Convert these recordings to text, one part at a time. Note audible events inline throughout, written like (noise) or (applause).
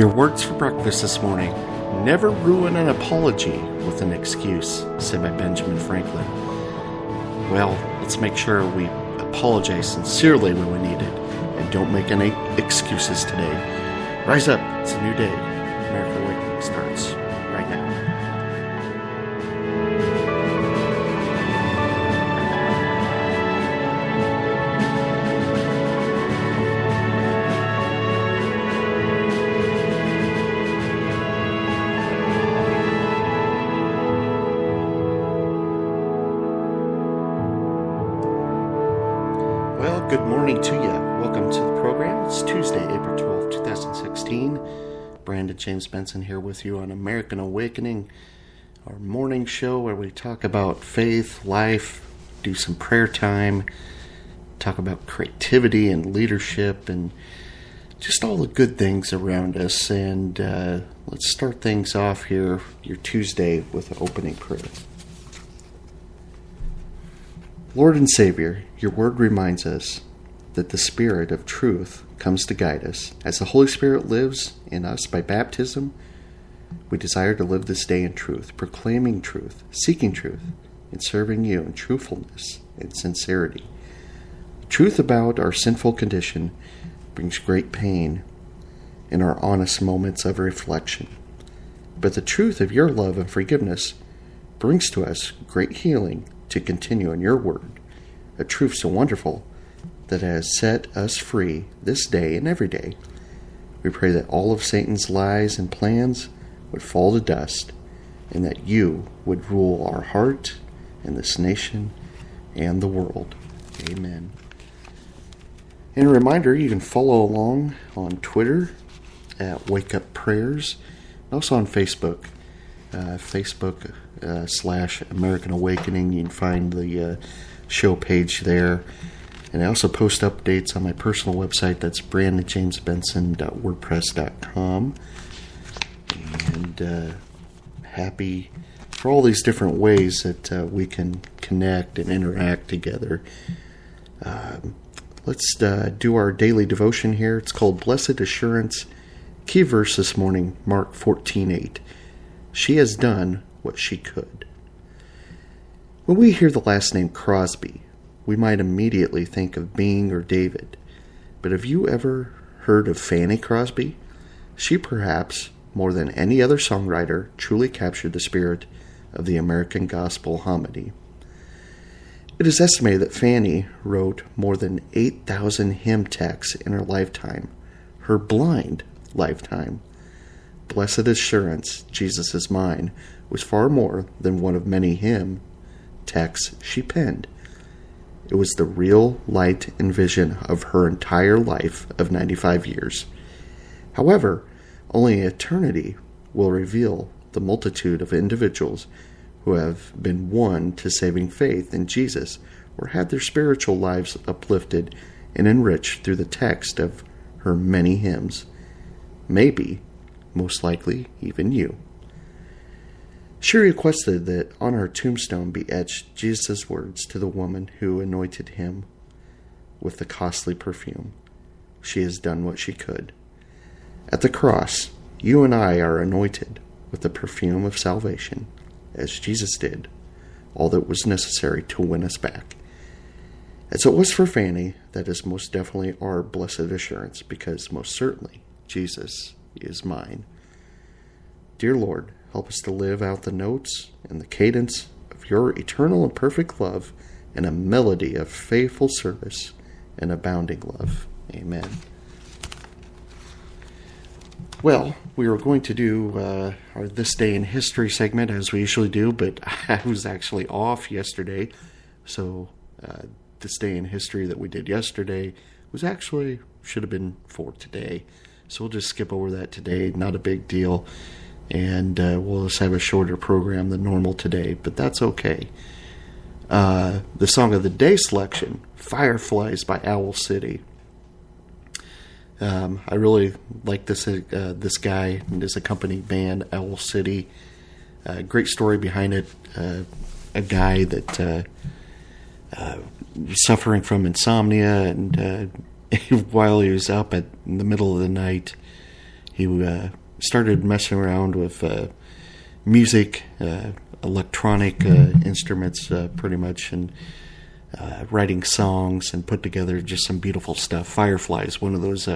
Your words for breakfast this morning. Never ruin an apology with an excuse, said by Benjamin Franklin. Well, let's make sure we apologize sincerely when we need it and don't make any excuses today. Rise up, it's a new day. America Awakening starts morning to you. Welcome to the program. It's Tuesday, April 12th, 2016. Brandon James Benson here with you on American Awakening, our morning show where we talk about faith, life, do some prayer time, talk about creativity and leadership, and just all the good things around us. And uh, let's start things off here, your Tuesday, with an opening prayer. Lord and Savior, your word reminds us that the Spirit of truth comes to guide us. As the Holy Spirit lives in us by baptism, we desire to live this day in truth, proclaiming truth, seeking truth, and serving you in truthfulness and sincerity. Truth about our sinful condition brings great pain in our honest moments of reflection. But the truth of your love and forgiveness brings to us great healing to continue in your word, a truth so wonderful that has set us free this day and every day. We pray that all of Satan's lies and plans would fall to dust, and that you would rule our heart and this nation and the world. Amen. And a reminder you can follow along on Twitter at Wake Up Prayers, and also on Facebook uh, Facebook uh, slash American Awakening. You can find the uh, show page there. And I also post updates on my personal website. That's brandonjamesbenson.wordpress.com. And uh, happy for all these different ways that uh, we can connect and interact together. Um, let's uh, do our daily devotion here. It's called Blessed Assurance. Key verse this morning, Mark 14 8. She has done what she could. When we hear the last name Crosby, we might immediately think of Bing or David. But have you ever heard of Fanny Crosby? She perhaps, more than any other songwriter, truly captured the spirit of the American gospel homily. It is estimated that Fanny wrote more than 8,000 hymn texts in her lifetime, her blind lifetime. Blessed Assurance, Jesus is Mine, was far more than one of many hymn texts she penned. It was the real light and vision of her entire life of 95 years. However, only eternity will reveal the multitude of individuals who have been won to saving faith in Jesus or had their spiritual lives uplifted and enriched through the text of her many hymns. Maybe, most likely, even you. She requested that on her tombstone be etched Jesus' words to the woman who anointed him with the costly perfume. She has done what she could. At the cross, you and I are anointed with the perfume of salvation, as Jesus did, all that was necessary to win us back. As it was for Fanny, that is most definitely our blessed assurance, because most certainly Jesus is mine. Dear Lord, help us to live out the notes and the cadence of your eternal and perfect love in a melody of faithful service and abounding love. Amen. Well, we were going to do uh, our This Day in History segment as we usually do, but (laughs) I was actually off yesterday. So, uh, This Day in History that we did yesterday was actually should have been for today. So, we'll just skip over that today. Not a big deal. And uh, we'll just have a shorter program than normal today, but that's okay. Uh, the song of the day selection Fireflies by Owl City. Um, I really like this uh, this guy and his accompanying band, Owl City. Uh, great story behind it. Uh, a guy that uh, suffering from insomnia, and (laughs) while he was up at in the middle of the night, he started messing around with uh, music, uh, electronic uh, instruments, uh, pretty much, and writing songs and put together just some beautiful stuff. Fireflies, one of those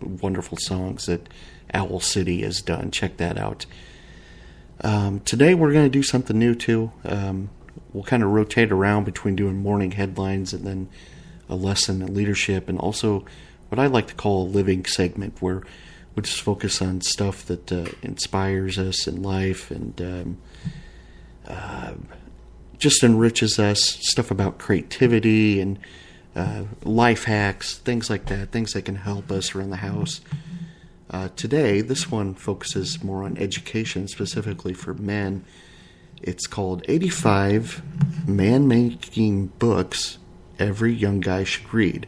wonderful songs that Owl City has done. Check that out. Um, today we're going to do something new too. Um, we'll kind of rotate around between doing morning headlines and then a lesson in leadership, and also what I like to call a living segment where we just focus on stuff that uh, inspires us in life and um, uh, just enriches us. Stuff about creativity and uh, life hacks, things like that, things that can help us around the house. Uh, today, this one focuses more on education, specifically for men. It's called 85 Man Making Books Every Young Guy Should Read.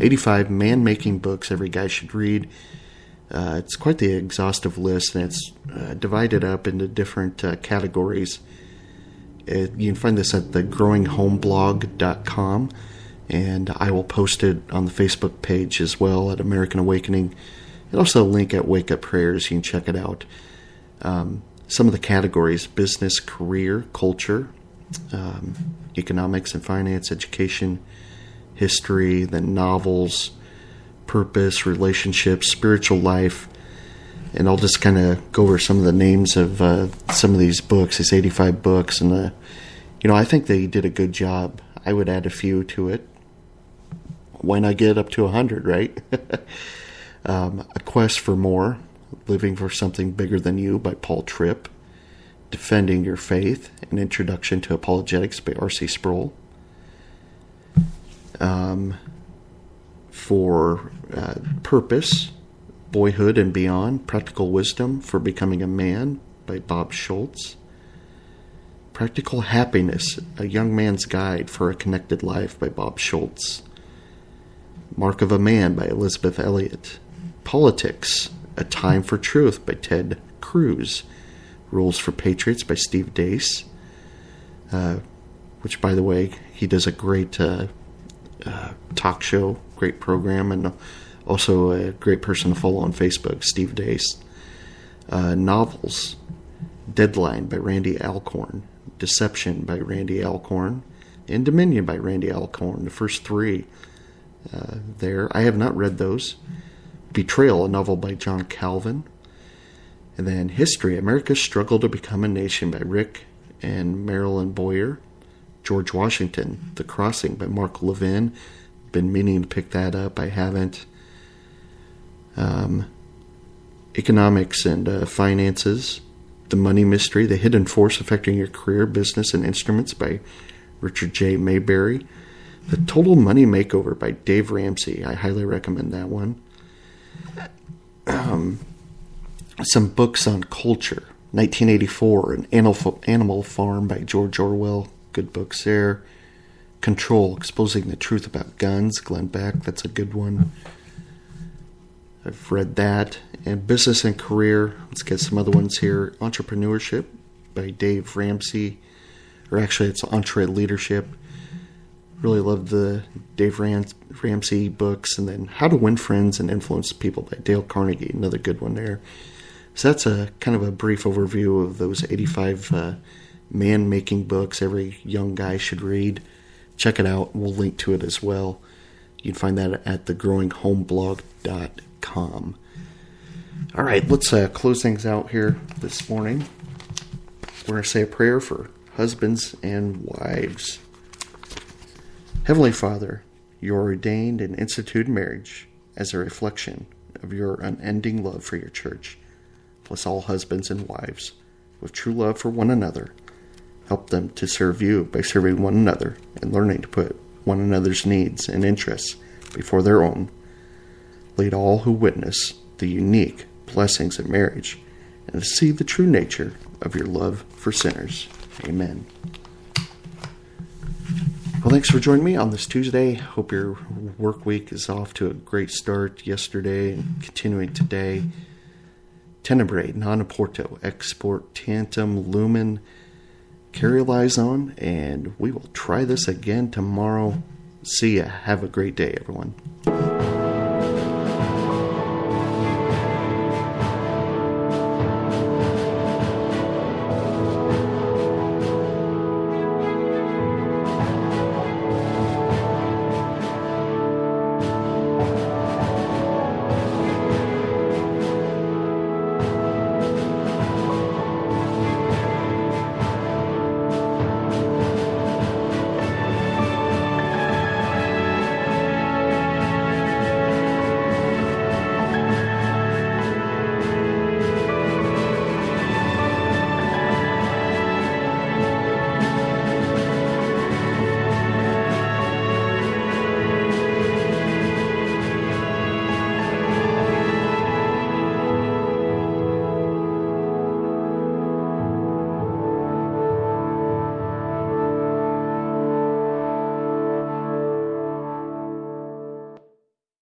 85 man making books every guy should read. Uh, it's quite the exhaustive list, and it's uh, divided up into different uh, categories. It, you can find this at the growinghomeblog.com, and I will post it on the Facebook page as well at American Awakening and also a link at Wake Up Prayers. You can check it out. Um, some of the categories business, career, culture, um, economics and finance, education, history, then novels, purpose, relationships, spiritual life. And I'll just kind of go over some of the names of uh, some of these books, these 85 books. And, uh, you know, I think they did a good job. I would add a few to it. Why not get up to 100, right? (laughs) Um, a Quest for More, Living for Something Bigger Than You by Paul Tripp. Defending Your Faith, An Introduction to Apologetics by R.C. Sproul. Um, for uh, Purpose, Boyhood and Beyond, Practical Wisdom for Becoming a Man by Bob Schultz. Practical Happiness, A Young Man's Guide for a Connected Life by Bob Schultz. Mark of a Man by Elisabeth Elliot. Politics, A Time for Truth by Ted Cruz, Rules for Patriots by Steve Deace, uh, which, by the way, he does a great uh, uh, talk show, great program, and also a great person to follow on Facebook, Steve Deace. Uh, novels, Deadline by Randy Alcorn, Deception by Randy Alcorn, and Dominion by Randy Alcorn, the first three uh, there. I have not read those. Betrayal, a novel by John Calvin. And then History, America's Struggle to Become a Nation by Rick and Marilyn Boyer. George Washington, The Crossing by Mark Levin. Been meaning to pick that up. I haven't. Um, economics and uh, Finances. The Money Mystery, The Hidden Force Affecting Your Career, Business, and Instruments by Richard J. Maybury. The Total Money Makeover by Dave Ramsey. I highly recommend that one um, some books on culture. 1984, An Animal Farm by George Orwell. Good books there. Control, Exposing the Truth About Guns, Glenn Beck. That's a good one. I've read that. And Business and Career. Let's get some other ones here. Entrepreneurship by Dave Ramsey. Or actually, it's EntreLeadership. Really love the Dave Ram- Ramsey books, and then How to Win Friends and Influence People by Dale Carnegie, another good one there. So that's a kind of a brief overview of those 85 uh, man making books every young guy should read. Check it out. We'll link to it as well. You can find that at thegrowinghomeblog.com. All right, let's uh, close things out here this morning. We're going to say a prayer for husbands and wives. Heavenly Father, you ordained and instituted marriage as a reflection of your unending love for your church. Bless all husbands and wives with true love for one another. Help them to serve you by serving one another and learning to put one another's needs and interests before their own. Lead all who witness the unique blessings of marriage and to see the true nature of your love for sinners. Amen. Well, thanks for joining me on this Tuesday. Hope your work week is off to a great start yesterday and continuing today. Tenebrae, non porto, export, tantum, lumen, on, and we will try this again tomorrow. See ya. Have a great day, everyone.